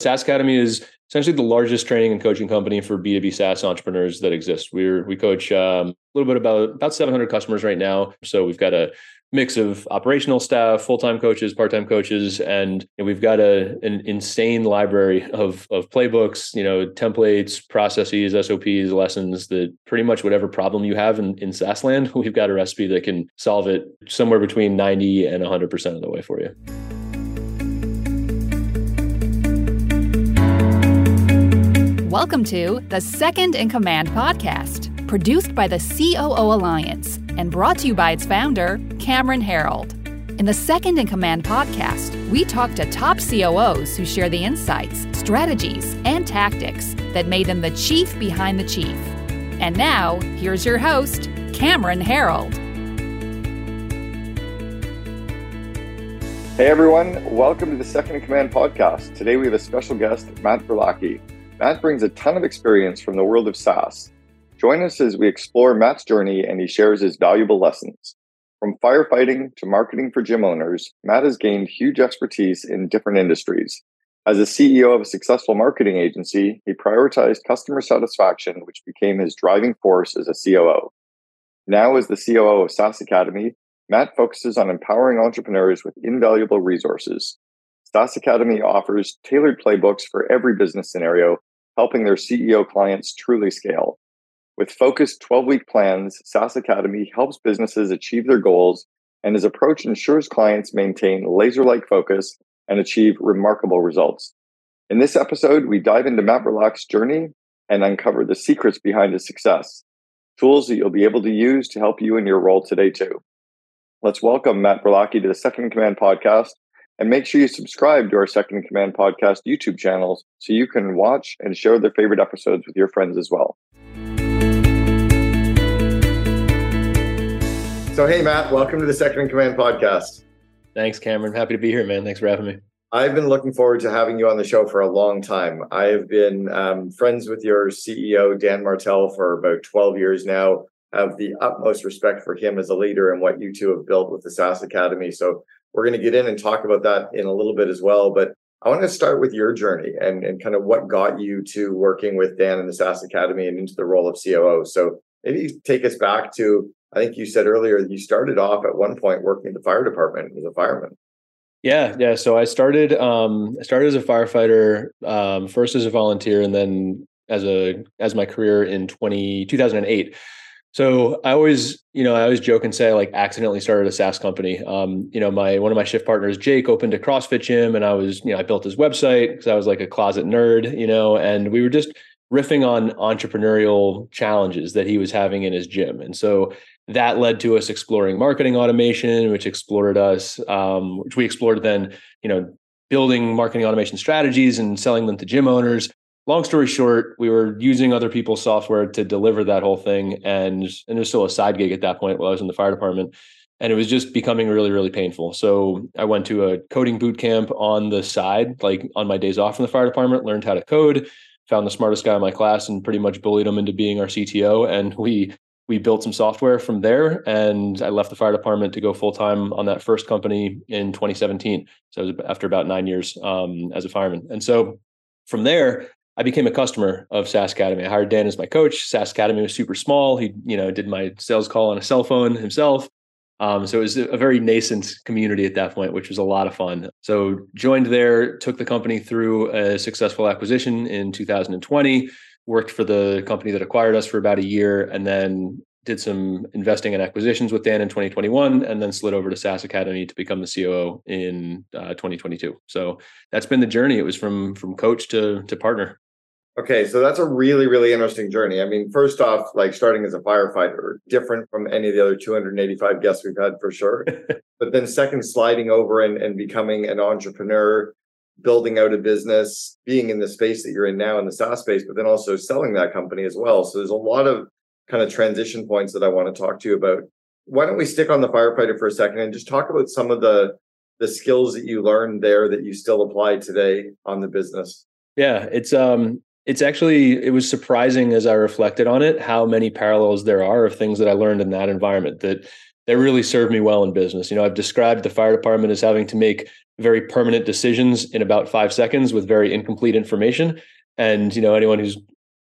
SaaS Academy is essentially the largest training and coaching company for B2B SaaS entrepreneurs that exists. We're we coach um, a little bit about about 700 customers right now. So we've got a mix of operational staff, full-time coaches, part-time coaches, and we've got a an insane library of of playbooks, you know, templates, processes, SOPs, lessons that pretty much whatever problem you have in, in SaaS land, we've got a recipe that can solve it somewhere between 90 and 100% of the way for you. Welcome to the Second in Command podcast, produced by the COO Alliance and brought to you by its founder, Cameron Herold. In the Second in Command podcast, we talk to top COOs who share the insights, strategies, and tactics that made them the chief behind the chief. And now, here's your host, Cameron Herold. Hey everyone, welcome to the Second in Command podcast. Today we have a special guest, Matt Verlaque. Matt brings a ton of experience from the world of SaaS. Join us as we explore Matt's journey and he shares his valuable lessons. From firefighting to marketing for gym owners, Matt has gained huge expertise in different industries. As a CEO of a successful marketing agency, he prioritized customer satisfaction, which became his driving force as a COO. Now, as the COO of SaaS Academy, Matt focuses on empowering entrepreneurs with invaluable resources. SaaS Academy offers tailored playbooks for every business scenario helping their CEO clients truly scale. With focused 12 week plans, SaaS Academy helps businesses achieve their goals, and his approach ensures clients maintain laser like focus and achieve remarkable results. In this episode, we dive into Matt Verlaque's journey and uncover the secrets behind his success, tools that you'll be able to use to help you in your role today, too. Let's welcome Matt Verlaque to the Second Command podcast and make sure you subscribe to our Second in Command podcast YouTube channels so you can watch and share their favorite episodes with your friends as well. So, hey, Matt, welcome to the Second in Command podcast. Thanks, Cameron. Happy to be here, man. Thanks for having me. I've been looking forward to having you on the show for a long time. I have been um, friends with your CEO, Dan Martell, for about 12 years now. Have the utmost respect for him as a leader and what you two have built with the SaaS Academy. So, we're going to get in and talk about that in a little bit as well. But I want to start with your journey and, and kind of what got you to working with Dan and the SaaS Academy and into the role of COO. So maybe take us back to, I think you said earlier, you started off at one point working in the fire department as a fireman. Yeah, yeah. So I started um, I started as a firefighter, um, first as a volunteer, and then as a as my career in 20, 2008. So I always, you know, I always joke and say I like accidentally started a SaaS company. Um, you know, my one of my shift partners, Jake, opened a CrossFit gym, and I was, you know, I built his website because I was like a closet nerd, you know, and we were just riffing on entrepreneurial challenges that he was having in his gym, and so that led to us exploring marketing automation, which explored us, um, which we explored then, you know, building marketing automation strategies and selling them to gym owners long story short, we were using other people's software to deliver that whole thing. And, and it was still a side gig at that point while I was in the fire department. And it was just becoming really, really painful. So I went to a coding boot camp on the side, like on my days off from the fire department, learned how to code, found the smartest guy in my class and pretty much bullied him into being our CTO. And we we built some software from there and i left the fire department to go full-time on that first company in 2017 so it was after about nine years um, as a fireman and so from there I became a customer of SaaS Academy. I hired Dan as my coach. SaaS Academy was super small. He, you know, did my sales call on a cell phone himself. Um, so it was a very nascent community at that point, which was a lot of fun. So joined there, took the company through a successful acquisition in 2020. Worked for the company that acquired us for about a year, and then did some investing and acquisitions with Dan in 2021, and then slid over to SaaS Academy to become the COO in uh, 2022. So that's been the journey. It was from from coach to to partner. Okay, so that's a really, really interesting journey. I mean, first off, like starting as a firefighter, different from any of the other 285 guests we've had for sure. but then, second, sliding over and, and becoming an entrepreneur, building out a business, being in the space that you're in now in the SaaS space, but then also selling that company as well. So, there's a lot of kind of transition points that I want to talk to you about. Why don't we stick on the firefighter for a second and just talk about some of the the skills that you learned there that you still apply today on the business? Yeah, it's um it's actually it was surprising as I reflected on it how many parallels there are of things that I learned in that environment that that really served me well in business. You know, I've described the fire department as having to make very permanent decisions in about five seconds with very incomplete information. And you know, anyone who's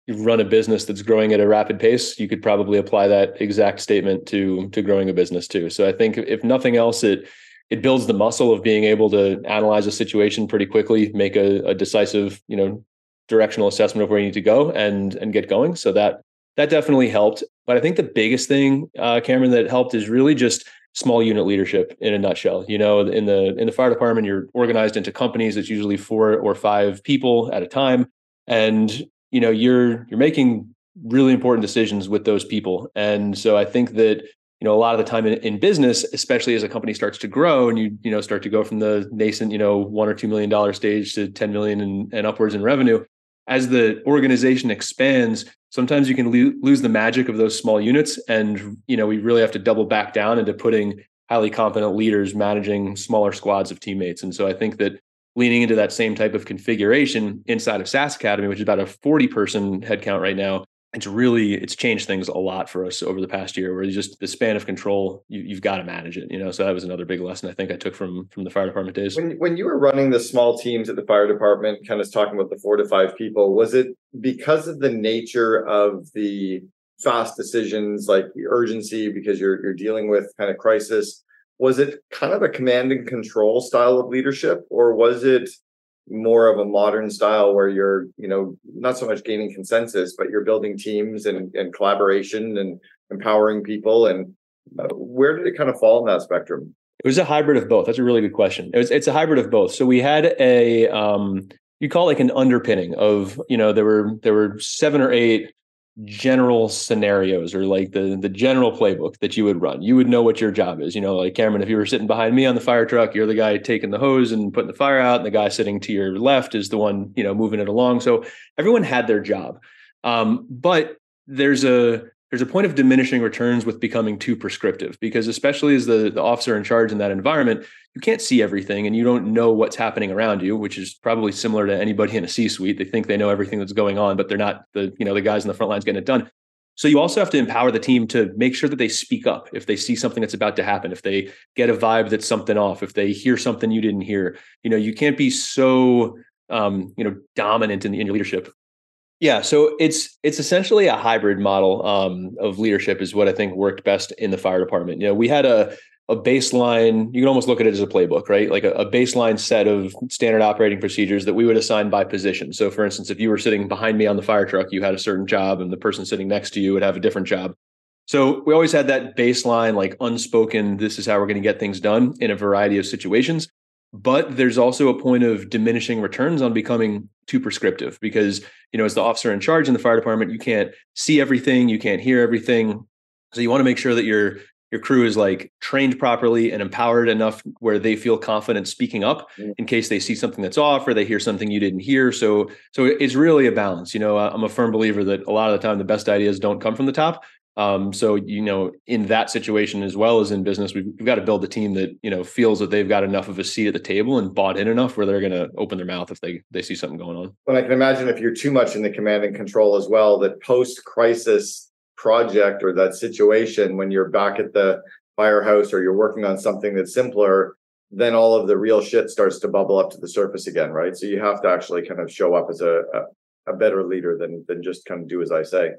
run a business that's growing at a rapid pace, you could probably apply that exact statement to to growing a business too. So I think if nothing else, it it builds the muscle of being able to analyze a situation pretty quickly, make a, a decisive, you know, directional assessment of where you need to go and and get going. So that that definitely helped. But I think the biggest thing, uh, Cameron, that helped is really just small unit leadership in a nutshell. You know, in the in the fire department, you're organized into companies. It's usually four or five people at a time, and you know you're you're making really important decisions with those people. And so I think that you know a lot of the time in, in business, especially as a company starts to grow and you you know start to go from the nascent you know one or two million dollar stage to ten million and, and upwards in revenue, as the organization expands, sometimes you can lo- lose the magic of those small units and you know we really have to double back down into putting highly competent leaders managing smaller squads of teammates and so i think that leaning into that same type of configuration inside of SaaS Academy, which is about a 40 person headcount right now, it's really it's changed things a lot for us over the past year where just the span of control you, have got to manage it you know? So that was another big lesson i think i took from from the fire department days. When, when you were running the small teams at the fire department kind of talking about the four to five people was it because of the nature of the fast decisions like urgency because you're you're dealing with kind of crisis was it kind of a command and control style of leadership or was it more of a modern style where you're you know not so much gaining consensus but you're building teams and, and collaboration and empowering people? And uh, where did it kind of fall in that spectrum? It was a hybrid of both. That's a really good question. It was it's a hybrid of both. So we had a um you call it like an underpinning of you know there were there were seven or eight general scenarios or like the the general playbook that you would run. You would know what your job is. You know, like Cameron, if you were sitting behind me on the fire truck, you're the guy taking the hose and putting the fire out, and the guy sitting to your left is the one, you know, moving it along. So everyone had their job. Um, but there's a there's a point of diminishing returns with becoming too prescriptive because especially as the, the officer in charge in that environment you can't see everything and you don't know what's happening around you which is probably similar to anybody in a c suite they think they know everything that's going on but they're not the you know the guys in the front lines getting it done. So you also have to empower the team to make sure that they speak up if they see something that's about to happen if they get a vibe that's something off if they hear something you didn't hear. You know you can't be so um, you know dominant in, the, in your leadership yeah, so it's it's essentially a hybrid model um, of leadership is what I think worked best in the fire department. You know, we had a a baseline. You can almost look at it as a playbook, right? Like a, a baseline set of standard operating procedures that we would assign by position. So, for instance, if you were sitting behind me on the fire truck, you had a certain job, and the person sitting next to you would have a different job. So we always had that baseline, like unspoken. This is how we're going to get things done in a variety of situations but there's also a point of diminishing returns on becoming too prescriptive because you know as the officer in charge in the fire department you can't see everything you can't hear everything so you want to make sure that your your crew is like trained properly and empowered enough where they feel confident speaking up mm. in case they see something that's off or they hear something you didn't hear so so it's really a balance you know i'm a firm believer that a lot of the time the best ideas don't come from the top um, so you know, in that situation as well as in business, we've, we've, got to build a team that you know feels that they've got enough of a seat at the table and bought in enough where they're going to open their mouth if they they see something going on. But I can imagine if you're too much in the command and control as well, that post crisis project or that situation when you're back at the firehouse or you're working on something that's simpler, then all of the real shit starts to bubble up to the surface again, right? So you have to actually kind of show up as a, a, a better leader than than just kind of do as I say.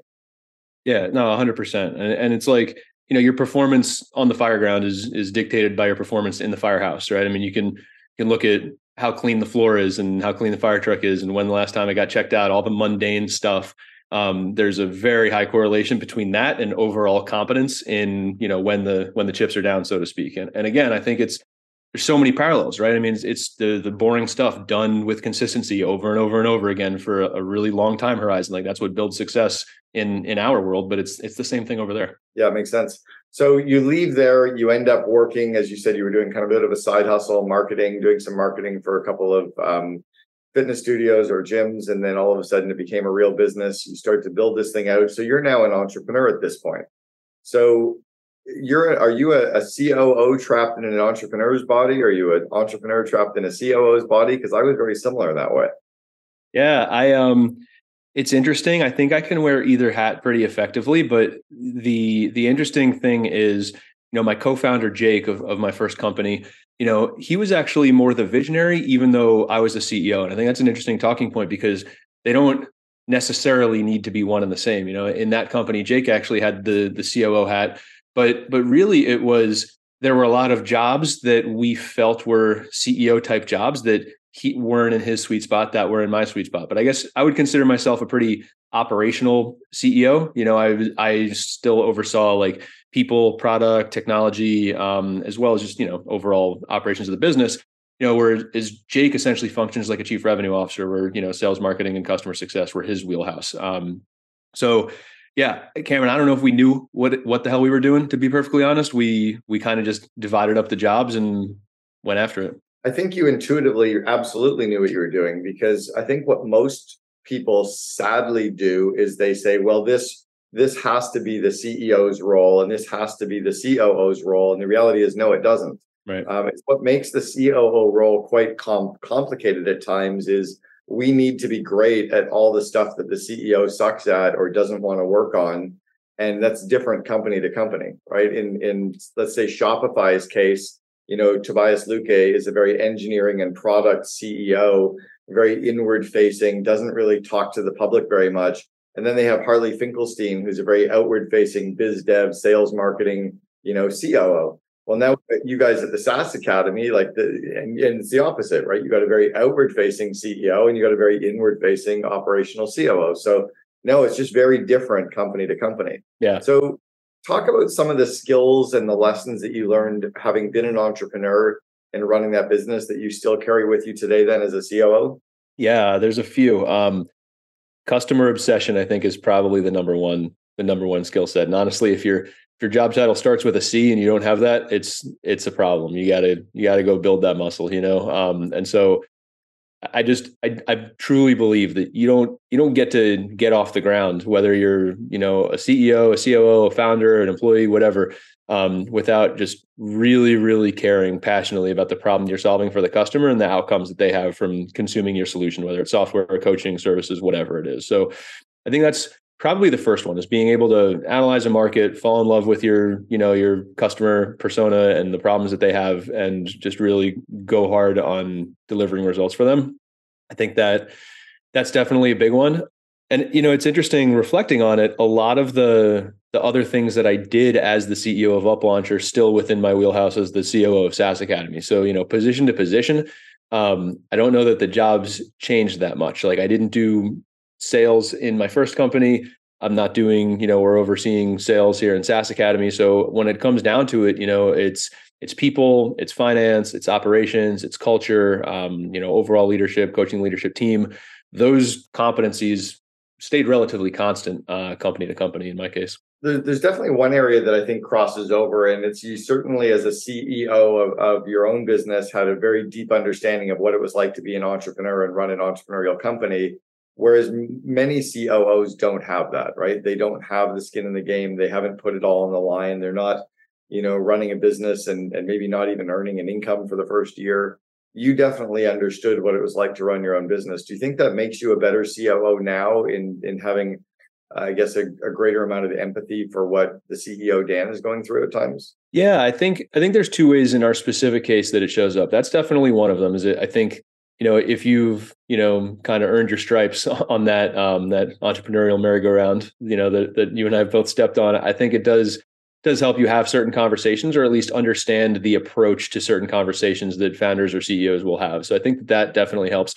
Yeah, no, 100%. And, and it's like, you know, your performance on the fire ground is is dictated by your performance in the firehouse, right? I mean, you can you can look at how clean the floor is and how clean the fire truck is and when the last time it got checked out, all the mundane stuff. Um, there's a very high correlation between that and overall competence in, you know, when the when the chips are down, so to speak. And and again, I think it's there's so many parallels, right? I mean, it's, it's, the the boring stuff done with consistency over and over and over again for a, a, really long time horizon. Like that's what builds success in in our world, but it's it's the same thing over there. Yeah, it makes sense. So you leave there, you end up working, as you said, you were doing kind of a bit of a side hustle, marketing, doing some marketing for a couple of um, fitness studios or gyms, and then all of a sudden it became a real business. You start to build this thing out. So you're now an entrepreneur at this point. So you're are you a, a COO trapped in an entrepreneur's body? Or are you an entrepreneur trapped in a COO's body? Because I was very similar that way. Yeah, I um it's interesting. I think I can wear either hat pretty effectively, but the the interesting thing is you know, my co-founder Jake of, of my first company, you know, he was actually more the visionary, even though I was the CEO. And I think that's an interesting talking point because they don't necessarily need to be one and the same. You know, in that company, Jake actually had the the COO hat, but but really it was there were a lot of jobs that we felt were CEO type jobs that he weren't in his sweet spot that were in my sweet spot. But I guess I would consider myself a pretty operational CEO. You know, I I still oversaw like people, product, technology, um, as well as just you know overall operations of the business. You know, where is Jake essentially functions like a chief revenue officer, where you know sales, marketing, and customer success were his wheelhouse. Um, so yeah, Cameron, I don't know if we knew what what the hell we were doing. To be perfectly honest, we we kind of just divided up the jobs and went after it. I think you intuitively absolutely knew what you were doing because I think what most people sadly do is they say, well, this this has to be the CEO's role and this has to be the COO's role. And the reality is, no, it doesn't. Right. Um, it's what makes the COO role quite com- complicated at times is we need to be great at all the stuff that the CEO sucks at or doesn't want to work on. And that's different company to company, right? In in let's say Shopify's case, you know, Tobias Lütke is a very engineering and product CEO, very inward facing, doesn't really talk to the public very much. And then they have Harley Finkelstein, who's a very outward facing biz dev, sales marketing, you know, COO. Well, now you guys at the SaaS Academy, like the, and, and it's the opposite, right? You got a very outward facing CEO and you got a very inward facing operational COO. So no, it's just very different company to company. Yeah. So talk about some of the skills and the lessons that you learned having been an entrepreneur and running that business that you still carry with you today then as a COO? Yeah, there's a few. Um, customer obsession, I think, is probably the number one the number one skill set. And honestly, if your if your job title starts with a C and you don't have that, it's it's a problem. You gotta you gotta go build that muscle, you know. Um, and so I just I, I truly believe that you don't you don't get to get off the ground whether you're you know a CEO, a COO, a founder, an employee, whatever, um, without just really really caring passionately about the problem you're solving for the customer and the outcomes that they have from consuming your solution, whether it's software, coaching, services, whatever it is. So I think that's probably the first one is being able to analyze a market fall in love with your you know your customer persona and the problems that they have and just really go hard on delivering results for them. I think that that's definitely a big one. And you know it's interesting reflecting on it a lot of the the other things that i did as the ceo of uplaunch are still within my wheelhouse as the coo of saas academy. So you know position to position um, i don't know that the jobs changed that much. Like i didn't do sales in my first company. I'm not doing, you know, we're overseeing sales here in SaaS Academy. So when it comes down to it, you know, it's it's people, it's finance, it's operations, it's culture, um, you know, overall leadership, coaching leadership team. Those competencies stayed relatively constant, uh, company to company. In my case, there's definitely one area that I think crosses over, and it's you certainly as a CEO of, of your own business had a very deep understanding of what it was like to be an entrepreneur and run an entrepreneurial company Whereas many COOs don't have that, right? They don't have the skin in the game. They haven't put it all on the line. They're not, you know, running a business and, and maybe not even earning an income for the first year. You definitely understood what it was like to run your own business. Do you think that makes you a better COO now in in having, I guess, a, a greater amount of empathy for what the CEO Dan is going through at times? Yeah, I think I think there's two ways in our specific case that it shows up. That's definitely one of them. Is it? I think you know if you've you know kind of earned your stripes on that um, that entrepreneurial merry-go-round you know that, that you and i have both stepped on i think it does does help you have certain conversations or at least understand the approach to certain conversations that founders or ceos will have. So i think that, that definitely helps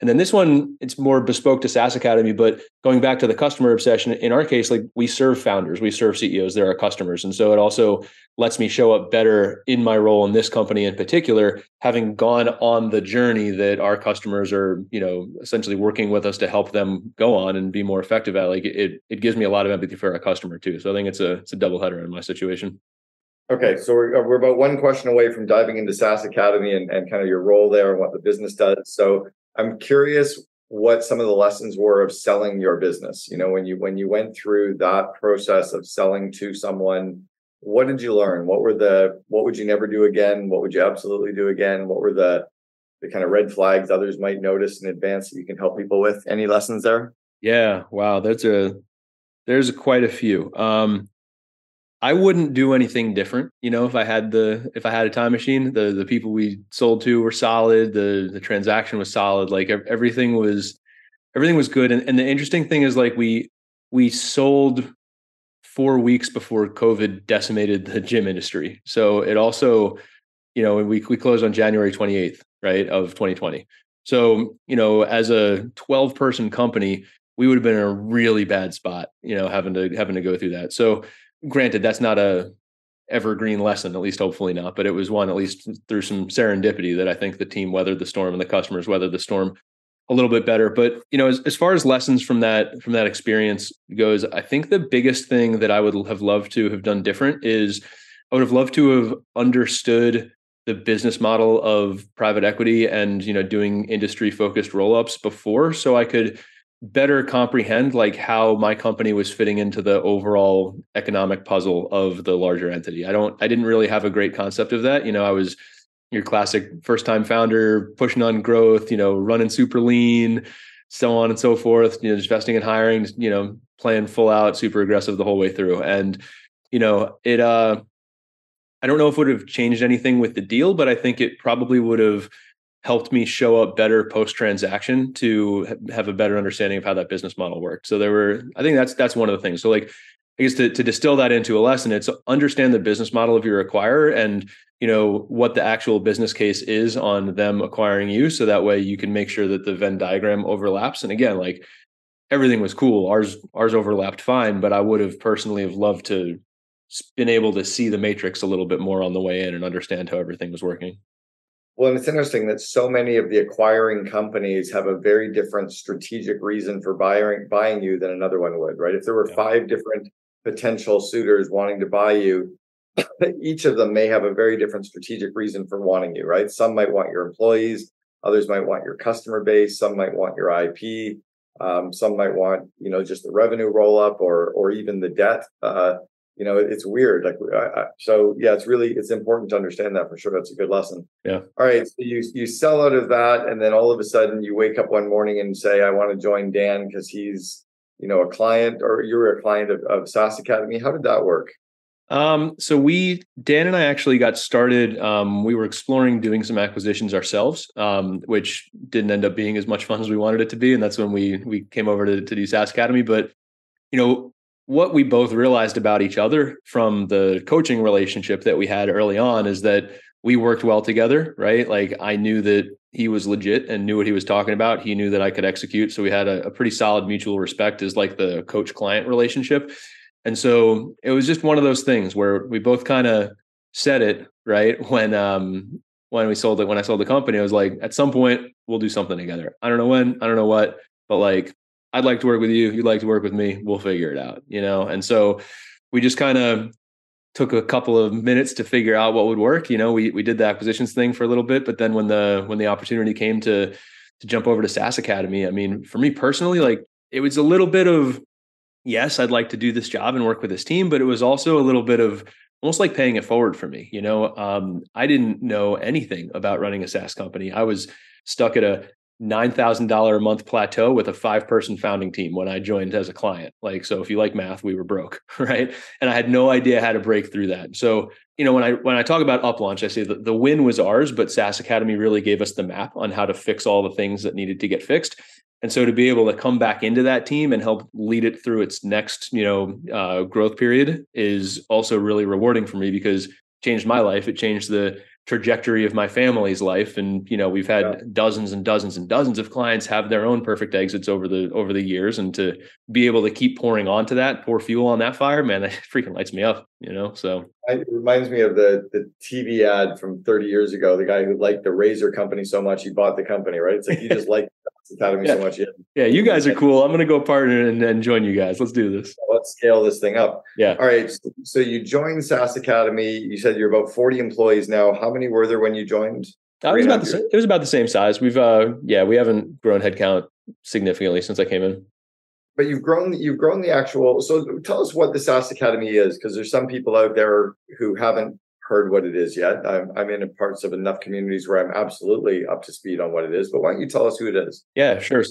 and then this one, it's more bespoke to SaaS Academy, but going back to the customer obsession, in our case, like we serve founders, we serve CEOs, they're our customers. And so it also lets me show up better in my role in this company in particular, having gone on the journey that our customers are, you know, essentially working with us to help them go on and be more effective at. Like it, it gives me a lot of empathy for our customer too. So I think it's a it's a double header in my situation. Okay, so we're, uh, we're about one question away from diving into SaaS Academy and, and kind of your role there and what the business does. So I'm curious what some of the lessons were of selling your business. You know, when you when you went through that process of selling to someone, what did you learn? What were the what would you never do again? What would you absolutely do again? What were the the kind of red flags others might notice in advance that you can help people with? Any lessons there? Yeah, wow, that's a there's quite a few. Um I wouldn't do anything different. You know, if I had the if I had a time machine, the the people we sold to were solid. The the transaction was solid. Like everything was everything was good. And, and the interesting thing is like we we sold four weeks before COVID decimated the gym industry. So it also, you know, we we closed on January 28th, right, of 2020. So, you know, as a 12 person company, we would have been in a really bad spot, you know, having to having to go through that. So granted, that's not a evergreen lesson, at least hopefully not, but it was one at least through some serendipity that I think the team weathered the storm and the customers weathered the storm a little bit better. But you know, as, as far as lessons from that from that experience goes, I think the biggest thing that I would have loved to have done different is I would have loved to have understood the business model of private equity and you know doing industry focused roll ups before so I could better comprehend like how my company was fitting into the overall economic puzzle of the larger entity. I don't I didn't really have a great concept of that. You know, I was your classic first time founder pushing on growth, you know, running super lean, so on and so forth, you know, just investing in hiring, you know, playing full out, super aggressive the whole way through. And, you know, it uh I don't know if it would have changed anything with the deal, but I think it probably would have helped me show up better post transaction to have a better understanding of how that business model worked. So there were, I think that's that's one of the things. So like, I guess to, to distill that into a lesson, it's understand the business model of your acquirer and you know what the actual business case is on them acquiring you, so that way you can make sure that the Venn diagram overlaps. And again, like everything was cool, ours ours overlapped fine, but I would have personally have loved to been able to see the matrix a little bit more on the way in and understand how everything was working. Well, and it's interesting that so many of the acquiring companies have a very different strategic reason for buying buying you than another one would, right? If there were yeah. five different potential suitors wanting to buy you, each of them may have a very different strategic reason for wanting you, right? Some might want your employees, others might want your customer base, some might want your IP, um, some might want you know just the revenue roll up or or even the debt. Uh, you know it's weird like I, I, so yeah it's really it's important to understand that for sure that's a good lesson yeah all right so you you sell out of that and then all of a sudden you wake up one morning and say i want to join dan because he's you know a client or you're a client of, of SaaS Academy how did that work um, so we Dan and I actually got started. Um, we were exploring doing some acquisitions ourselves, um, which didn't end up being as much fun as we wanted it to be, and that's when we we came over to, to do SaaS Academy. But you know, what we both realized about each other from the coaching relationship that we had early on is that we worked well together, right? Like I knew that he was legit and knew what he was talking about. He knew that I could execute. So we had a, a pretty solid mutual respect as like the coach client relationship. And so it was just one of those things where we both kind of said it, right? When um when we sold it, when I sold the company, I was like, at some point we'll do something together. I don't know when, I don't know what, but like I'd like to work with you. You'd like to work with me. We'll figure it out, you know? And so we just kind of took a couple of minutes to figure out what would work. You know, we we did the acquisitions thing for a little bit, but then when the when the opportunity came to to jump over to SaaS Academy, I mean, for me personally, like it was a little bit of yes, I'd like to do this job and work with this team, but it was also a little bit of almost like paying it forward for me. You know, um, I didn't know anything about running a SaaS company. I was stuck at a $9,000 a month plateau with a five person founding team when I joined as a client. Like, so if you like math, we were broke, right? And I had no idea how to break through that. So, you know, when I when I talk about UpLaunch, I say that the win was ours, but SaaS Academy really gave us the map on how to fix all the things that needed to get fixed. And so to be able to come back into that team and help lead it through its next, you know, uh, growth period is also really rewarding for me because changed my life. It changed the trajectory of my family's life. And you know we've had yeah. dozens and dozens and dozens of clients have their own perfect exits over the over the years. And to be able to keep pouring onto that pour fuel on that fire man that freaking lights me up you know? So it reminds me of the the tv ad from 30 years ago the guy who liked the razor company so much he bought the company right? It's like you just like academy yeah. so much yeah. yeah you guys are cool. I'm going to go partner and, and join you guys. Let's do this. Let's scale this thing up. Yeah. All right so, so you joined SaaS Academy. You said you're about 40 employees now. How many were there when you joined? Uh, it was about the same, it was about the same size. We've uh yeah we haven't grown headcount significantly since i came in but you've grown you've grown the actual so tell us what the SaaS Academy is because there's some people out there who haven't heard what it is yet. I'm, I'm in parts of enough communities where I'm absolutely up to speed on what it is. But why don't you tell us who it is? Yeah, sure.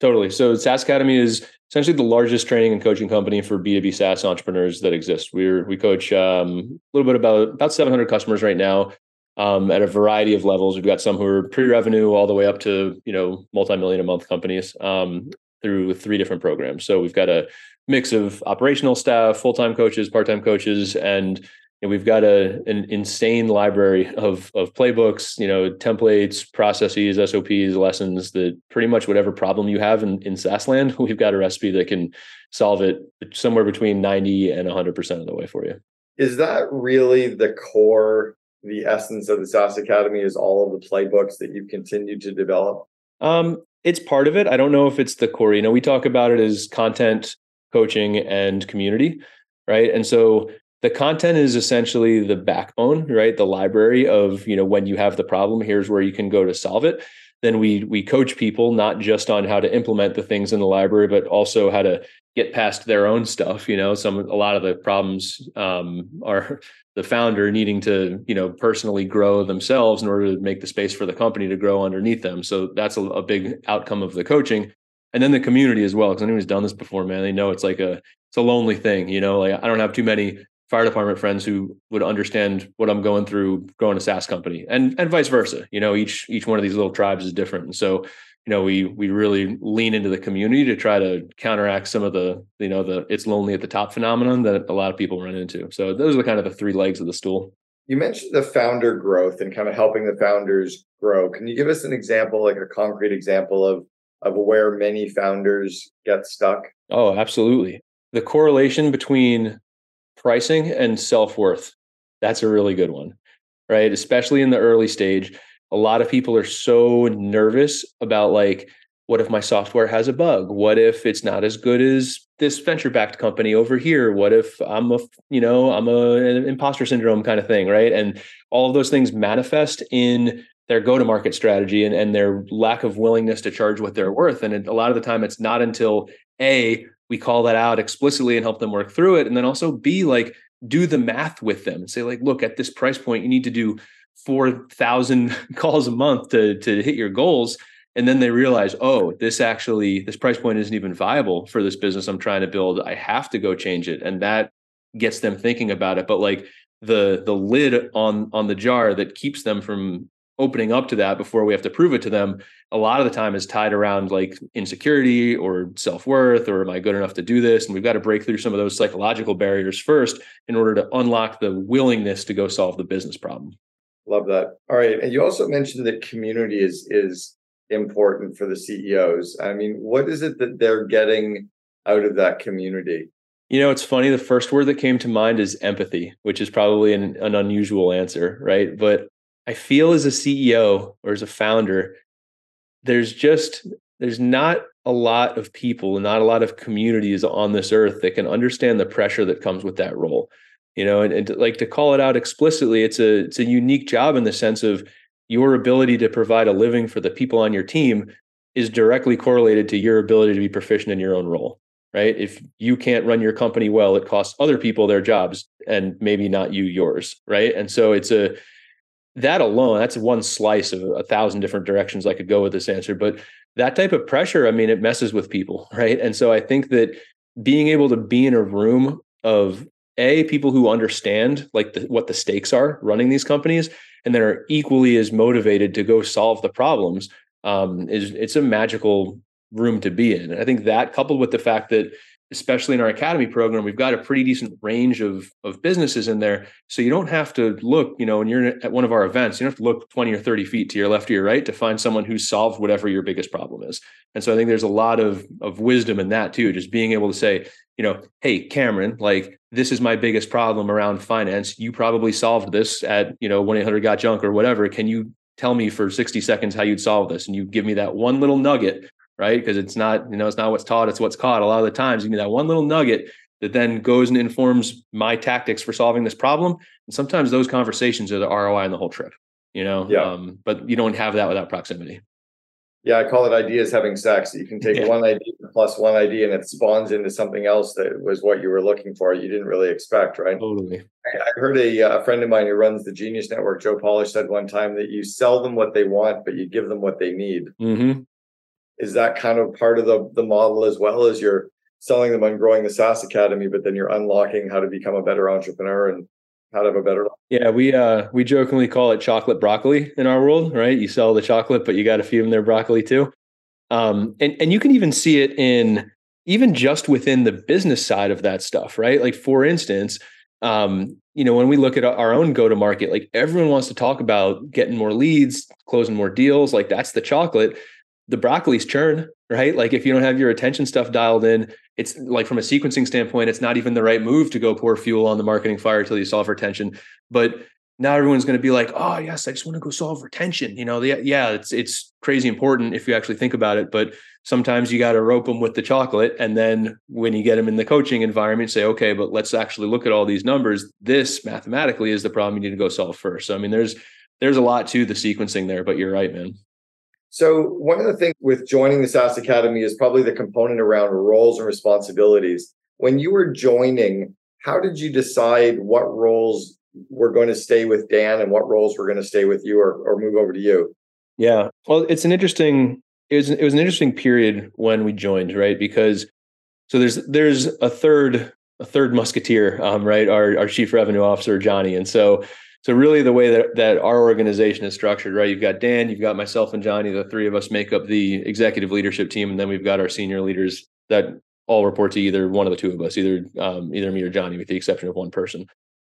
Totally. So SaaS Academy is essentially the largest training and coaching company for B2B SaaS entrepreneurs that exists. We're we coach um, a little bit about about 700 customers right now um, at a variety of levels. We've got some who are pre-revenue all the way up to you know multi-million a month companies um, through three different programs. So we've got a mix of operational staff, full-time coaches, part-time coaches, and and we've got a an insane library of of playbooks, you know, templates, processes, SOPs, lessons that pretty much whatever problem you have in, in SaaS land, we've got a recipe that can solve it somewhere between 90 and 100% of the way for you. Is that really the core, the essence of the SaaS Academy is all of the playbooks that you've continued to develop? Um, it's part of it. I don't know if it's the core. You know, we talk about it as content, coaching, and community, right? And so the content is essentially the backbone right the library of you know when you have the problem here's where you can go to solve it then we we coach people not just on how to implement the things in the library but also how to get past their own stuff you know some a lot of the problems um, are the founder needing to you know personally grow themselves in order to make the space for the company to grow underneath them so that's a, a big outcome of the coaching and then the community as well because anyone who's done this before man they know it's like a it's a lonely thing you know like i don't have too many fire department friends who would understand what I'm going through growing a SaaS company and and vice versa. You know, each each one of these little tribes is different. And so, you know, we we really lean into the community to try to counteract some of the, you know, the it's lonely at the top phenomenon that a lot of people run into. So those are kind of the three legs of the stool. You mentioned the founder growth and kind of helping the founders grow. Can you give us an example, like a concrete example of of where many founders get stuck? Oh, absolutely. The correlation between pricing and self-worth that's a really good one right especially in the early stage a lot of people are so nervous about like what if my software has a bug? What if it's not as good as this venture backed company over here? What if i'm a you know i'm a an imposter syndrome kind of thing right? And all of those things manifest in their go to market strategy and, and their lack of willingness to charge what they're worth and a lot of the time it's not until a we call that out explicitly and help them work through it and then also be like do the math with them and say like look at this price point you need to do 4000 calls a month to to hit your goals. And then they realize oh this actually this price point isn't even viable for this business i'm trying to build. I have to go change it. And that gets them thinking about it. But like the the lid on on the jar that keeps them from opening up to that before we have to prove it to them a lot of the time is tied around like insecurity or self-worth or am i good enough to do this? And we've got to break through some of those psychological barriers first in order to unlock the willingness to go solve the business problem love that all right and you also mentioned that community is is important for the ceos i mean what is it that they're getting out of that community you know, it's funny. The first word that came to mind is empathy, which is probably an, an unusual answer, right? But I feel as a CEO or as a founder, there's just there's not a lot of people not a lot of communities on this earth that can understand the pressure that comes with that role. You know, and, and like to call it out explicitly, it's a it's a unique job in the sense of your ability to provide a living for the people on your team is directly correlated to your ability to be proficient in your own role right if you can't run your company well it costs other people their jobs and maybe not you yours right and so it's a that alone, that's one slice of a thousand different directions I could go with this answer. But that type of pressure, I mean, it messes with people, right? And so I think that being able to be in a room of a people who understand like the, what the stakes are running these companies and that are equally as motivated to go solve the problems um, is it's a magical room to be in. And I think that coupled with the fact that especially in our academy program, we've got a pretty decent range of of businesses in there. So you don't have to look, you know, when you're at one of our events, you don't have to look 20 or 30 feet to your left or your right to find someone who's solved whatever your biggest problem is. And so I think there's a lot of of wisdom in that too, just being able to say, you know, hey, Cameron, like this is my biggest problem around finance. You probably solved this at, you know, 1-800 got junk or whatever. Can you tell me for 60 seconds how you'd solve this? And you give me that one little nugget right? Because it's not, you know, it's not what's taught, it's what's caught. A lot of the times, you need that one little nugget that then goes and informs my tactics for solving this problem. And sometimes those conversations are the ROI in the whole trip, you know? Yeah. Um, but you don't have that without proximity. Yeah, I call it ideas having sex. You can take yeah. one idea plus one idea and it spawns into something else that was what you were looking for. You didn't really expect, right? Totally. I, heard a, uh, a friend of mine who runs the Genius Network, Joe Polish, said one time that you sell them what they want, but you give them what they need. Mm-hmm is that kind of part of the the model as well as you're selling them on growing the SaaS Academy, but then you're unlocking how to become a better entrepreneur and how to have a better life? Yeah, we uh we jokingly call it chocolate broccoli in our world, right? You sell the chocolate, but you got to feed them their broccoli too. Um, and and you can even see it in even just within the business side of that stuff, right? Like for instance, um, you know, when we look at our own go to market, like everyone wants to talk about getting more leads, closing more deals, like that's the chocolate. The broccoli's churn, right? Like if you don't have your attention stuff dialed in, it's like from a sequencing standpoint, it's not even the right move to go pour fuel on the marketing fire till you solve retention. But now everyone's going to be like, oh yes, I just want to go solve retention. You know, the, yeah, it's it's crazy important if you actually think about it. But sometimes you got to rope them with the chocolate, and then when you get them in the coaching environment, say, okay, but let's actually look at all these numbers. This mathematically is the problem you need to go solve first. So I mean, there's there's a lot to the sequencing there, but you're right, man. So one of the things with joining the SaaS Academy is probably the component around roles and responsibilities. When you were joining, how did you decide what roles were going to stay with Dan and what roles were going to stay with you or, or move over to you? Yeah. Well, it's an interesting it was it was an interesting period when we joined, right? Because so there's there's a third a third musketeer, um, right? Our our chief revenue officer Johnny, and so so really the way that that our organization is structured, right? You've got Dan, you've got myself and Johnny. The three of us make up the executive leadership team, and then we've got our senior leaders that all report to either one of the two of us, either um, either me or Johnny, with the exception of one person.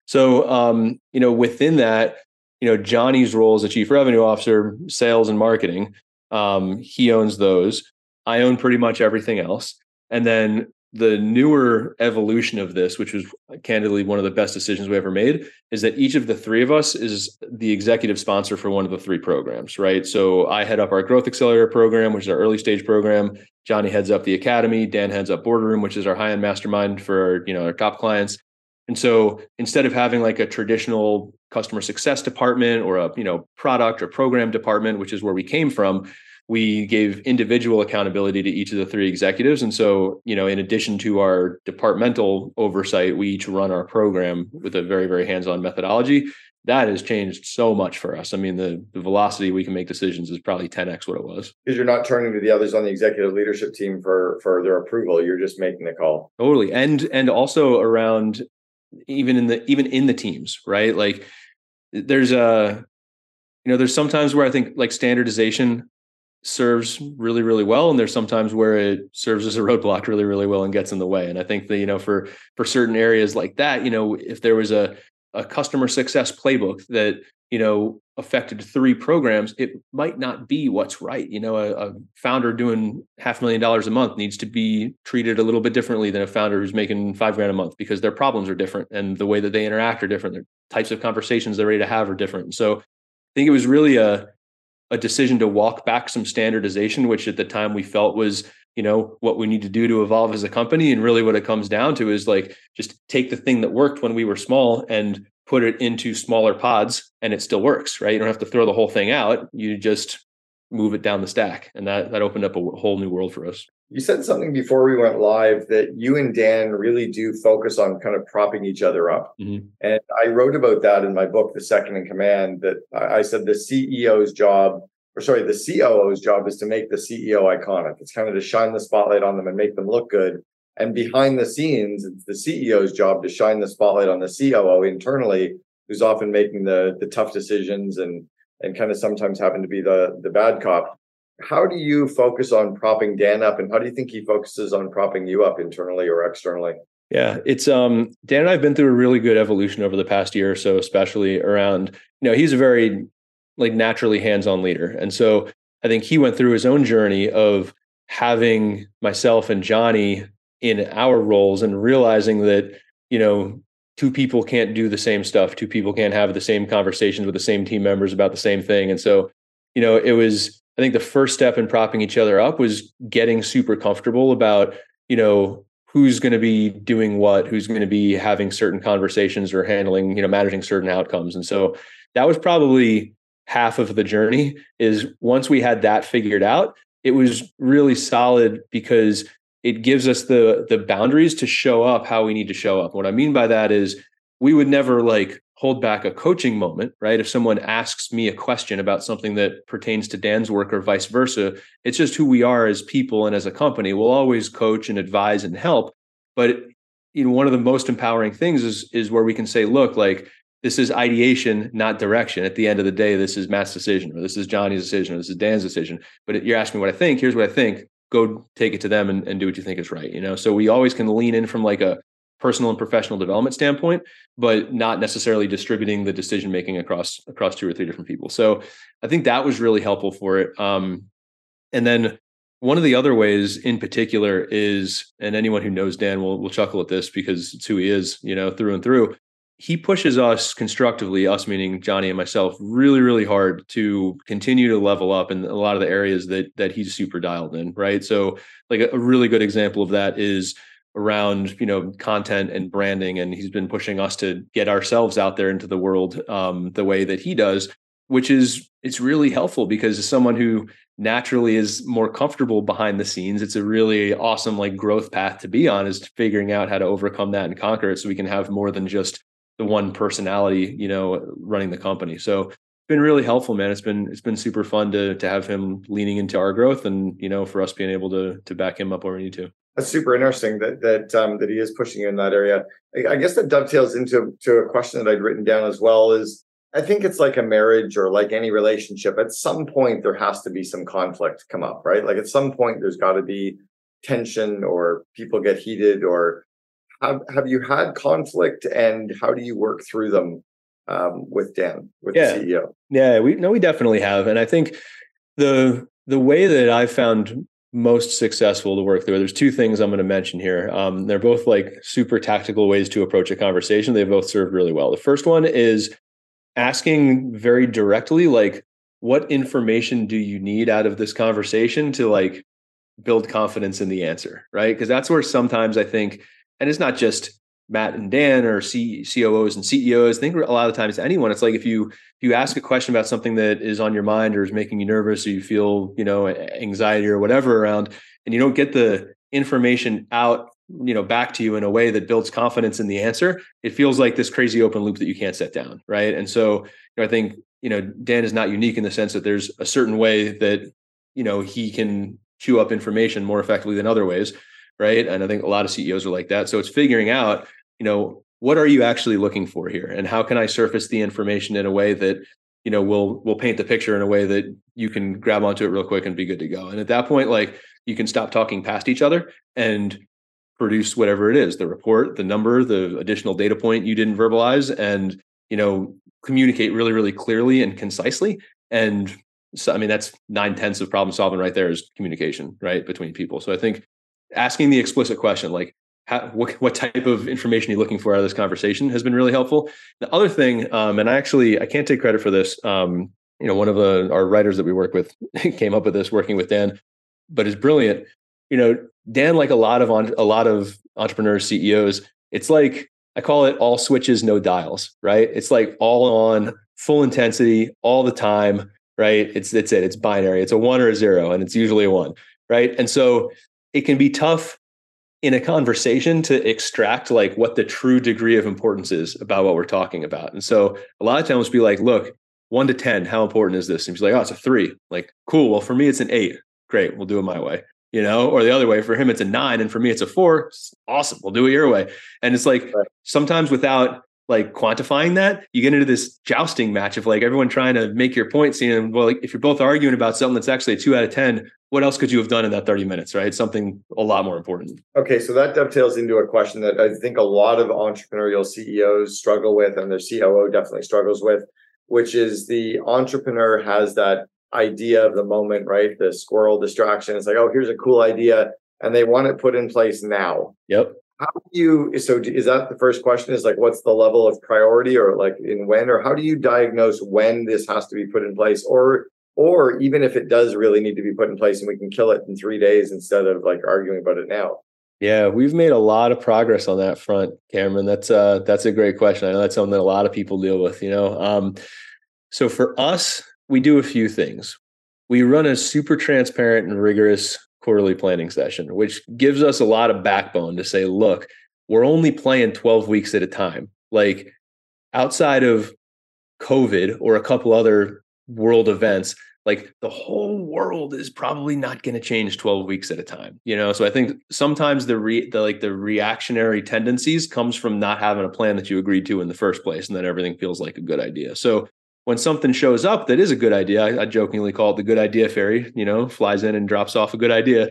So, um, you know, within that, you know, Johnny's role as a chief revenue officer, sales and marketing, um, he owns those. I own pretty much everything else. And then the newer evolution of this, which was candidly one of the best decisions we ever made, is that each of the three of us is the executive sponsor for one of the three programs, right? So I head up our Growth Accelerator program, which is our early stage program. Johnny heads up the academy. Dan heads up Boardroom, which is our high end mastermind for our, you know our top clients. And so instead of having like a traditional customer success department or a you know product or program department, which is where we came from, we gave individual accountability to each of the three executives. And so, you know, in addition to our departmental oversight, we each run our program with a very, very hands-on methodology. That has changed so much for us. I mean, the, the velocity we can make decisions is probably 10x what it was. Because you're not turning to the others on the executive leadership team for for their approval. You're just making the call. Totally. And and also around even in the even in the teams right like there's a you know there's sometimes where i think like standardization serves really really well and there's sometimes where it serves as a roadblock really really well and gets in the way. And i think that you know for for certain areas like that you know if there was a a customer success playbook that you know affected three programs it might not be what's right. You know a, a, founder doing half a million dollars a month needs to be treated a little bit differently than a founder who's making five grand a month because their problems are different and the way that they interact are different. The types of conversations they're ready to have are different. So i think it was really a a decision to walk back some standardization which at the time we felt was you know what we need to do to evolve as a company and really what it comes down to is like just take the thing that worked when we were small and put it into smaller pods and it still works, right? You don't have to throw the whole thing out. You just move it down the stack. And that that opened up a whole new world for us. You said something before we went live that you and Dan really do focus on kind of propping each other up. Mm-hmm. And I wrote about that in my book, The Second in Command, that I said the CEO's job, or sorry, the COO's job is to make the CEO iconic. It's kind of to shine the spotlight on them and make them look good. And behind the scenes, it's the CEO's job to shine the spotlight on the COO internally, who's often making the the tough decisions and and kind of sometimes happen to be the the bad cop. How do you focus on propping Dan up, and how do you think he focuses on propping you up internally or externally? Yeah, it's um Dan and I've been through a really good evolution over the past year or so, especially around, you know, he's a very like naturally hands-on leader. And so I think he went through his own journey of having myself and Johnny in our roles and realizing that you know two people can't do the same stuff. Two people can't have the same conversations with the same team members about the same thing. And so you know it was i think the first step in propping each other up was getting super comfortable about you know who's going to be doing what who's going to be having certain conversations or handling you know managing certain outcomes. And so that was probably half of the journey is once we had that figured out it was really solid because it gives us the the boundaries to show up how we need to show up. What I mean by that is we would never like hold back a coaching moment, right? If someone asks me a question about something that pertains to Dan's work or vice versa, it's just who we are as people and as a company. We'll always coach and advise and help, but you know, one of the most empowering things is is where we can say, look, like this is ideation, not direction. At the end of the day, this is Matt's decision, or this is Johnny's decision, or this is Dan's decision. But you're asking me what I think. Here's what I think. Go take it to them and, and do what you think is right. You know, so we always can lean in from like a personal and professional development standpoint, but not necessarily distributing the decision making across across two or three different people. So I think that was really helpful for it. Um, and then one of the other ways in particular is, and anyone who knows Dan will will chuckle at this because it's who he is, you know, through and through he pushes us constructively, us meaning Johnny and myself, really, really hard to continue to level up in a lot of the areas that that he's super dialed in, right? So, like a, really good example of that is around you know content and branding, and he's been pushing us to get ourselves out there into the world um, the way that he does, which is it's really helpful because as someone who naturally is more comfortable behind the scenes it's a really awesome like growth path to be on is figuring out how to overcome that and conquer it so we can have more than just the one personality, you know, running the company. So been really helpful, man. It's been it's been super fun to to have him leaning into our growth and you know for us being able to to back him up where we need to. That's super interesting that that um, that he is pushing you in that area. I, I guess that dovetails into to a question that I'd written down as well. Is I think it's like a marriage or like any relationship. At some point, there has to be some conflict come up, right? Like at some point, there's got to be tension or people get heated or have, have you had conflict and how do you work through them um, with Dan, with yeah. the CEO? Yeah, we no, we definitely have. And I think the the way that I found most successful to work through, there's two things I'm going to mention here. Um, they're both like super tactical ways to approach a conversation. They both serve really well. The first one is asking very directly, like, what information do you need out of this conversation to like build confidence in the answer, right? Because that's where sometimes I think and it's not just Matt and Dan or C- COOs and CEOs. I think a lot of times anyone, it's like if you if you ask a question about something that is on your mind or is making you nervous or you feel you know anxiety or whatever around, and you don't get the information out you know back to you in a way that builds confidence in the answer it feels like this crazy open loop that you can't set down right and so you know, i think you know dan is not unique in the sense that there's a certain way that you know he can chew up information more effectively than other ways right? And I think a lot of CEOs are like that. So it's figuring out, you know, what are you actually looking for here, and how can I surface the information in a way that you know will will paint the picture in a way that you can grab onto it real quick and be good to go. And at that point, like you can stop talking past each other and produce whatever it is the report the number the additional data point you didn't verbalize and you know communicate really really clearly and concisely and so i mean that's nine tenths of problem solving right there is communication right between people so i think asking the explicit question like how, what, what type of information you're you looking for out of this conversation has been really helpful. The other thing um, and i actually i can't take credit for this um, you know one of the our writers that we work with came up with this working with dan but is brilliant. You know dan like a lot of on a lot of entrepreneurs ceos it's like i call it all switches no dials right? It's like all on full intensity all the time right? It's it's it it's binary. It's a one or a zero and it's usually a one right? And so it can be tough in a conversation to extract like what the true degree of importance is about what we're talking about. And so a lot of times be like, look, one to 10, how important is this? And he's like, oh, it's a three. Like, cool. Well, for me, it's an eight. Great. We'll do it my way. You know, or the other way, for him, it's a nine. And for me, it's a four. It's awesome. We'll do it your way. And it's like sometimes without like quantifying that, you get into this jousting match of like everyone trying to make your point, seeing, well, like, if you're both arguing about something that's actually a two out of 10, what else could you have done in that 30 minutes, right? Something a lot more important. Okay, so that dovetails into a question that I think a lot of entrepreneurial CEOs struggle with, and their COO definitely struggles with, which is the entrepreneur has that idea of the moment, right? The squirrel distraction. It's like, oh, here's a cool idea, and they want it put in place now. Yep how do you so is that the first question is like what's the level of priority or like in when or how do you diagnose when this has to be put in place? Or or even if it does really need to be put in place and we can kill it in three days instead of like arguing about it now? Yeah we've made a lot of progress on that front cameron. That's uh that's a great question. I know that's something that a lot of people deal with you know? Um so for us we do a few things. We run a super transparent and rigorous quarterly planning session, which gives us a lot of backbone to say, look, we're only playing 12 weeks at a time. Like outside of COVID or a couple other world events, like the whole world is probably not going to change 12 weeks at a time you know so i think sometimes the re the like the reactionary tendencies comes from not having a plan that you agreed to in the first place and then everything feels like a good idea so when something shows up that is a good idea I, I jokingly call it the good idea fairy you know flies in and drops off a good idea.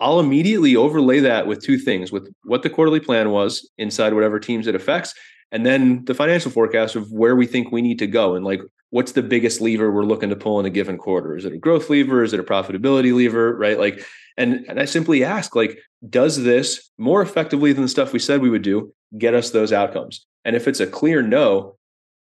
I'll immediately overlay that with two things with what the quarterly plan was inside whatever teams it affects and then the financial forecast of where we think we need to go and like what's the biggest lever we're looking to pull in a given quarter? Is it a growth lever? Is it a profitability lever? Right? Like and and i simply ask like does this more effectively than the stuff we said we would do get us those outcomes? And if it's a clear no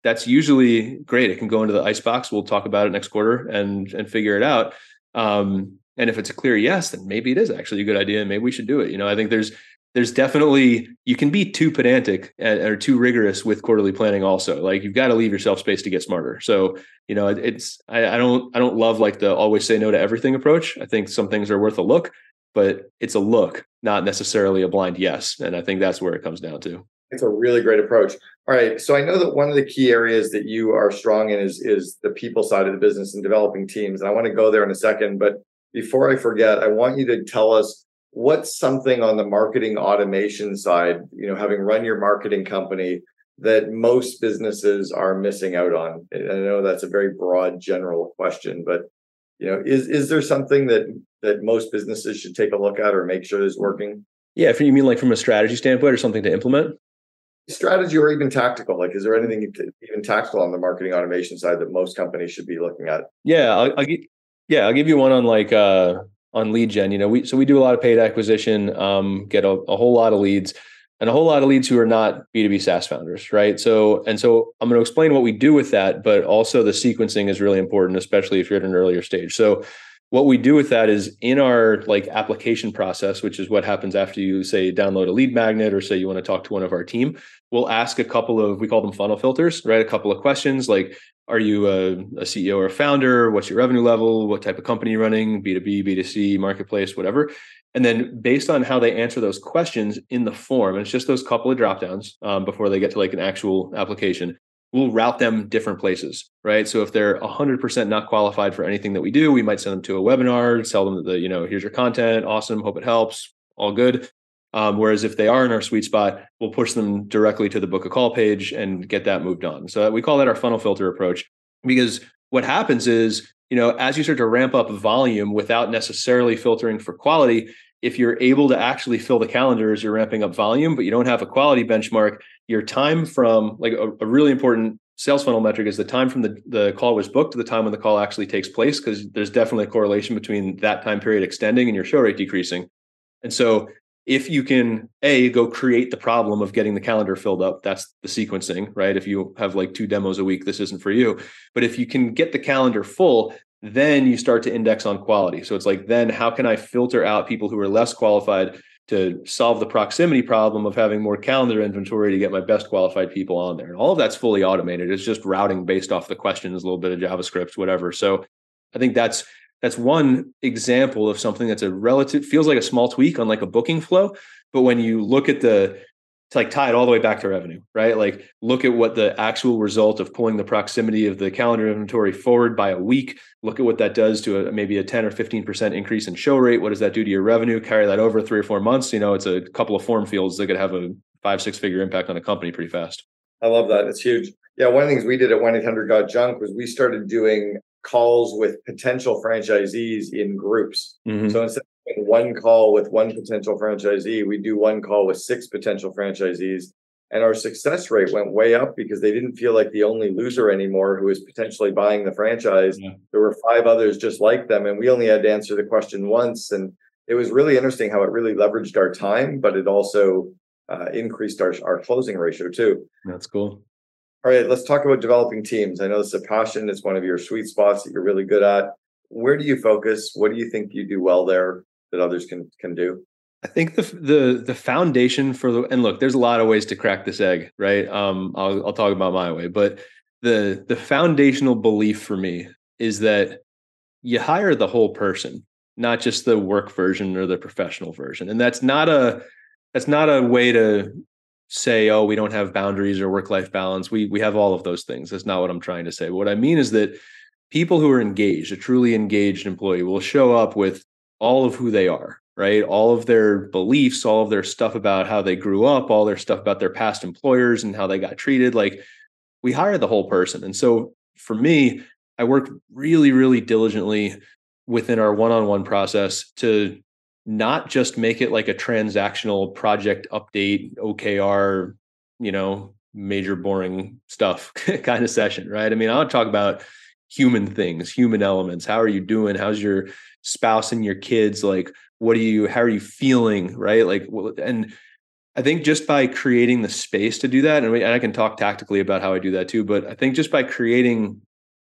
that's usually great. It can go into the ice box. We'll talk about it next quarter and and figure it out. Um, and if it's a clear yes then maybe it is actually a good idea and maybe we should do it. You know i think there's there's definitely you can be too pedantic or too rigorous with quarterly planning also. Like you've got to leave yourself space to get smarter. So you know it's I, I, don't i don't love like the always say no to everything approach. I think some things are worth a look but it's a look not necessarily a blind yes. And i think that's where it comes down to it's a really great approach all right so i know that one of the key areas that you are strong in is is the people side of the business and developing teams and i want to go there in a second but before i forget i want you to tell us what's something on the marketing automation side, you know, having run your marketing company that most businesses are missing out on? I know that's a very broad general question, but you know, is is there something that that most businesses should take a look at or make sure is working? Yeah, if you mean like from a strategy standpoint or something to implement? Strategy or even tactical. Like, is there anything even tactical on the marketing automation side that most companies should be looking at? Yeah, I'll, I'll yeah, I'll give you one on like uh on lead gen. You know, we so we do a lot of paid acquisition, um, get a, a whole lot of leads, and a whole lot of leads who are not B2B SaaS founders, right? So, and so I'm going to explain what we do with that, but also the sequencing is really important, especially if you're at an earlier stage. So, what we do with that is in our like application process, which is what happens after you say download a lead magnet or say you want to talk to one of our team, we'll ask a couple of we call them funnel filters, right? A couple of questions like are you a, a, CEO or a founder? What's your revenue level? What type of company you're running? B2B, B2C, marketplace, whatever. And then based on how they answer those questions in the form, it's just those couple of drop downs um, before they get to like an actual application, we'll route them different places, right? So if they're 100% not qualified for anything that we do, we might send them to a webinar, tell them the, you know, here's your content, awesome, hope it helps, all good. Um, whereas if they are in our sweet spot, we'll push them directly to the book a call page and get that moved on. So we call that our funnel filter approach because what happens is, you know, as you start to ramp up volume without necessarily filtering for quality, if you're able to actually fill the calendar as you're ramping up volume, but you don't have a quality benchmark, your time from like a, a really important sales funnel metric is the time from the, the call was booked to the time when the call actually takes place, because there's definitely a correlation between that time period extending and your show rate decreasing. And so if you can a go create the problem of getting the calendar filled up that's the sequencing right? If you have like two demos a week this isn't for you. But if you can get the calendar full then you start to index on quality. So it's like then how can i filter out people who are less qualified to solve the proximity problem of having more calendar inventory to get my best qualified people on there. And all of that's fully automated. It's just routing based off the questions a little bit of javascript whatever. So i think that's that's one example of something that's a relative feels like a small tweak on like a booking flow. But when you look at the to like tie it all the way back to revenue right? Like look at what the actual result of pulling the proximity of the calendar inventory forward by a week. Look at what that does to a, maybe a 10 or 15% increase in show rate. What does that do to your revenue? Carry that over three or four months you know it's a couple of form fields that could have a five six figure impact on a company pretty fast. I love that. It's huge. Yeah one of the things we did at 1-800-got-junk was we started doing calls with potential franchisees in groups. Mm-hmm. So instead of one call with one potential franchisee, we do one call with six potential franchisees. And our success rate went way up because they didn't feel like the only loser anymore who was potentially buying the franchise. Yeah. There were five others just like them, and we only had to answer the question once. And it was really interesting how it really leveraged our time, but it also uh, increased our, our closing ratio too. That's cool. All right, let's talk about developing teams. I know this is a passion, it's one of your sweet spots that you're really good at. Where do you focus? What do you think you do well there that others can can do? I think the the the foundation for the and look, there's a lot of ways to crack this egg, right? Um, I'll I'll talk about my way, but the the foundational belief for me is that you hire the whole person, not just the work version or the professional version, and that's not a that's not a way to say, oh, we don't have boundaries or work life balance. We we have all of those things. That's not what I'm trying to say. What I mean is that people who are engaged, a truly engaged employee, will show up with all of who they are, right? All of their beliefs, all of their stuff about how they grew up, all their stuff about their past employers and how they got treated. Like we hire the whole person. And so for me, I work really, really diligently within our one on one process to not just make it like a transactional project update, OKR, you know, major boring stuff kind of session, right? I mean, I'll talk about human things, human elements. How are you doing? How's your spouse and your kids? Like, what are you, how are you feeling? Right. Like, and I think just by creating the space to do that, and I can talk tactically about how I do that too, but I think just by creating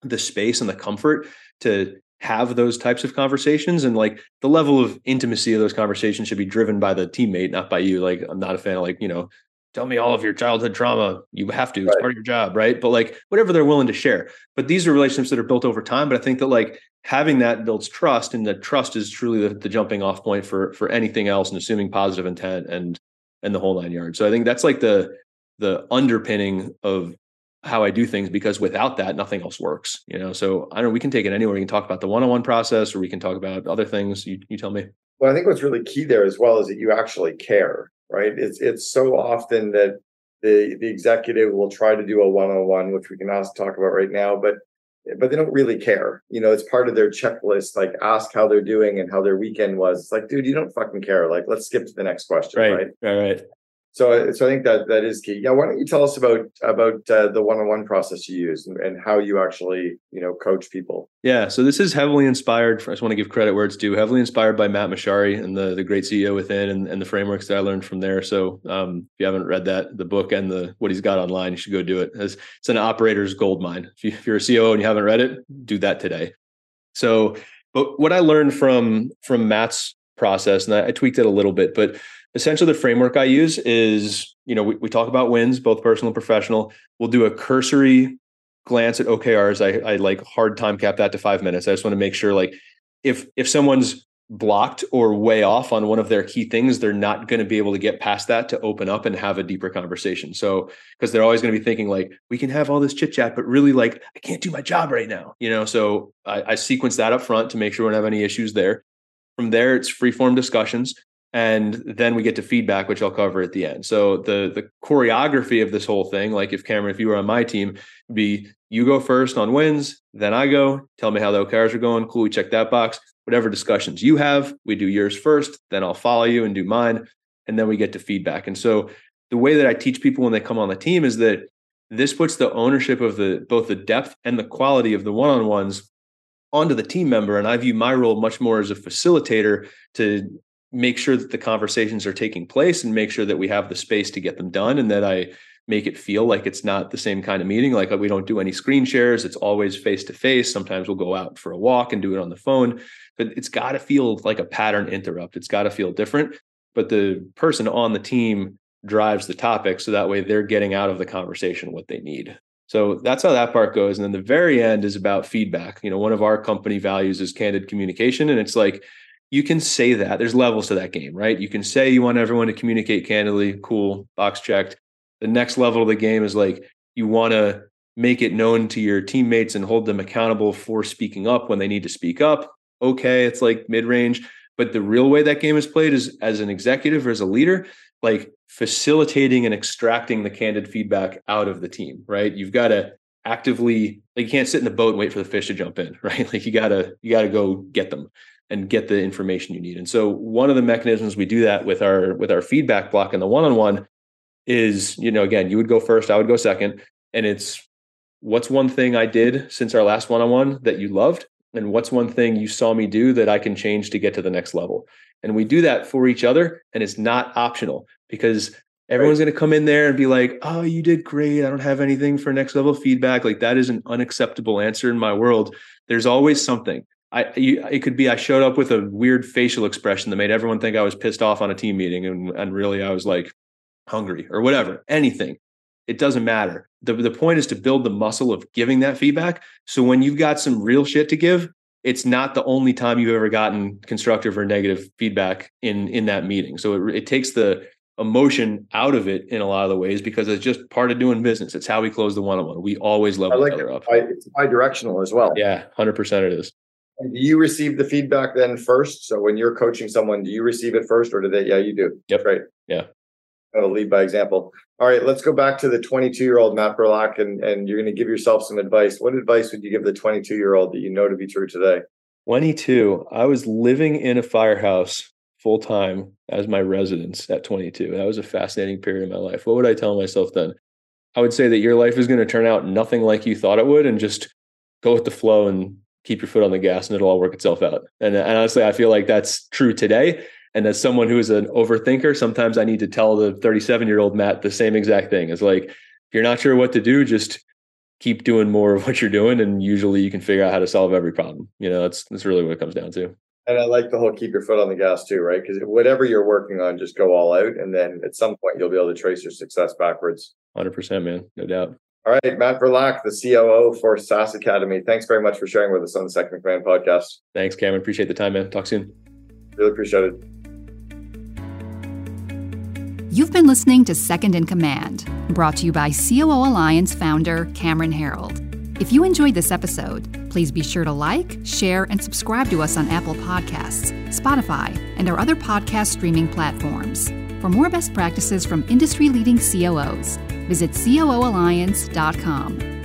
the space and the comfort to have those types of conversations and like the level of intimacy of those conversations should be driven by the teammate not by you like i'm not a fan of like you know tell me all of your childhood trauma you have to it's part of your job right but like whatever they're willing to share but these are relationships that are built over time but i think that like having that builds trust and that trust is truly the, the jumping off point for for anything else and assuming positive intent and and the whole nine yards so i think that's like the the underpinning of how I do things because without that, nothing else works. You know, so I don't know. We can take it anywhere. We can talk about the one-on-one process, or we can talk about other things. You you tell me. Well, I think what's really key there as well is that you actually care, right? It's it's so often that the the executive will try to do a one-on-one, which we can also talk about right now, but but they don't really care. You know, it's part of their checklist. Like, ask how they're doing and how their weekend was. It's like, dude, you don't fucking care. Like, let's skip to the next question. Right. Right. Right. So, so I think that that is key. Yeah, why don't you tell us about about uh, the one-on-one process you use and, and, how you actually you know coach people? Yeah, so this is heavily inspired. I just want to give credit where it's due. Heavily inspired by Matt Mochary and the the great CEO within and, and the frameworks that I learned from there. So, um, if you haven't read that, the book and the what he's got online, you should go do it. It's, it's an operator's gold mine. If, you, if you're a CEO and you haven't read it, do that today. So, but what I learned from from Matt's process, and I, I tweaked it a little bit, but essentially the framework I use is, you know, we, we talk about wins, both personal and professional. We'll do a cursory glance at OKRs. I, I like hard time cap that to five minutes. I just want to make sure like if if someone's blocked or way off on one of their key things, they're not going to be able to get past that to open up and have a deeper conversation. So, because they're always going to be thinking like, we can have all this chit chat, but really like, I can't do my job right now, you know? So I, I sequence that up front to make sure we don't have any issues there. From there, it's free form discussions and then we get to feedback which i'll cover at the end. So the the choreography of this whole thing like if cameron if you were on my team be you go first on wins then i go. Tell me how the okrs are going. Cool we check that box. Whatever discussions you have we do yours first then i'll follow you and do mine and then we get to feedback. And so the way that i teach people when they come on the team is that this puts the ownership of the both the depth and the quality of the one-on-ones onto the team member and i view my role much more as a facilitator to make sure that the conversations are taking place and make sure that we have the space to get them done and that I make it feel like it's not the same kind of meeting like we don't do any screen shares. It's always face to face sometimes we'll go out for a walk and do it on the phone. But it's got to feel like a pattern interrupt. It's got to feel different but the person on the team drives the topic so that way they're getting out of the conversation what they need. So that's how that part goes and then the very end is about feedback. You know one of our company values is candid communication and it's like you can say that. There's levels to that game, right? You can say you want everyone to communicate candidly, cool, box checked. The next level of the game is like you want to make it known to your teammates and hold them accountable for speaking up when they need to speak up. Okay, it's like mid range. But the real way that game is played is as an executive or as a leader, like facilitating and extracting the candid feedback out of the team, right? You've got to actively like you can't sit in the boat and wait for the fish to jump in, right? Like you gotta you gotta go get them and get the information you need. And so one of the mechanisms we do that with our with our feedback block and the one-on-one is, you know, again, you would go first, I would go second, and it's what's one thing I did since our last one-on-one that you loved and what's one thing you saw me do that I can change to get to the next level. And we do that for each other and it's not optional because everyone's going to come in there and be like, "Oh, you did great. I don't have anything for next level feedback." Like that is an unacceptable answer in my world. There's always something. I you, it could be I showed up with a weird facial expression that made everyone think I was pissed off on a team meeting, and and really I was like hungry or whatever. Anything, it doesn't matter. the The point is to build the muscle of giving that feedback. So when you've got some real shit to give, it's not the only time you've ever gotten constructive or negative feedback in in that meeting. So it, it takes the emotion out of it in a lot of the ways because it's just part of doing business. It's how we close the one-on-one. We always level like each other up. It's bi-directional as well. Yeah, hundred percent it is. Do you receive the feedback then first? So when you're coaching someone, do you receive it first, or do they? Yeah, you do. Yep. Right. Yeah. I'll lead by example. All right, let's go back to the 22 year old Matt Verlaque, and, and you're going to give yourself some advice. What advice would you give the 22 year old that you know to be true today? 22. I was living in a firehouse full time as my residence at 22. That was a fascinating period in my life. What would I tell myself then? I would say that your life is going to turn out nothing like you thought it would, and just go with the flow and keep your foot on the gas, and it'll all work itself out. And, and honestly, I feel like that's true today. And as someone who is an overthinker, sometimes I need to tell the 37 year old Matt the same exact thing. It's like, if you're not sure what to do, just keep doing more of what you're doing. And usually you can figure out how to solve every problem. You know, that's, that's really what it comes down to. And I like the whole keep your foot on the gas too, right? Because whatever you're working on, just go all out. And then at some point, you'll be able to trace your success backwards. 100%, man. No doubt. All right, Matt Verlaque, the COO for SaaS Academy. Thanks very much for sharing with us on the Second in Command podcast. Thanks, Cameron. Appreciate the time, man. Talk soon. Really appreciate it. You've been listening to Second in Command, brought to you by COO Alliance founder Cameron Herold. If you enjoyed this episode, please be sure to like, share, and subscribe to us on Apple Podcasts, Spotify, and our other podcast streaming platforms. For more best practices from industry leading COOs, visit COOalliance.com.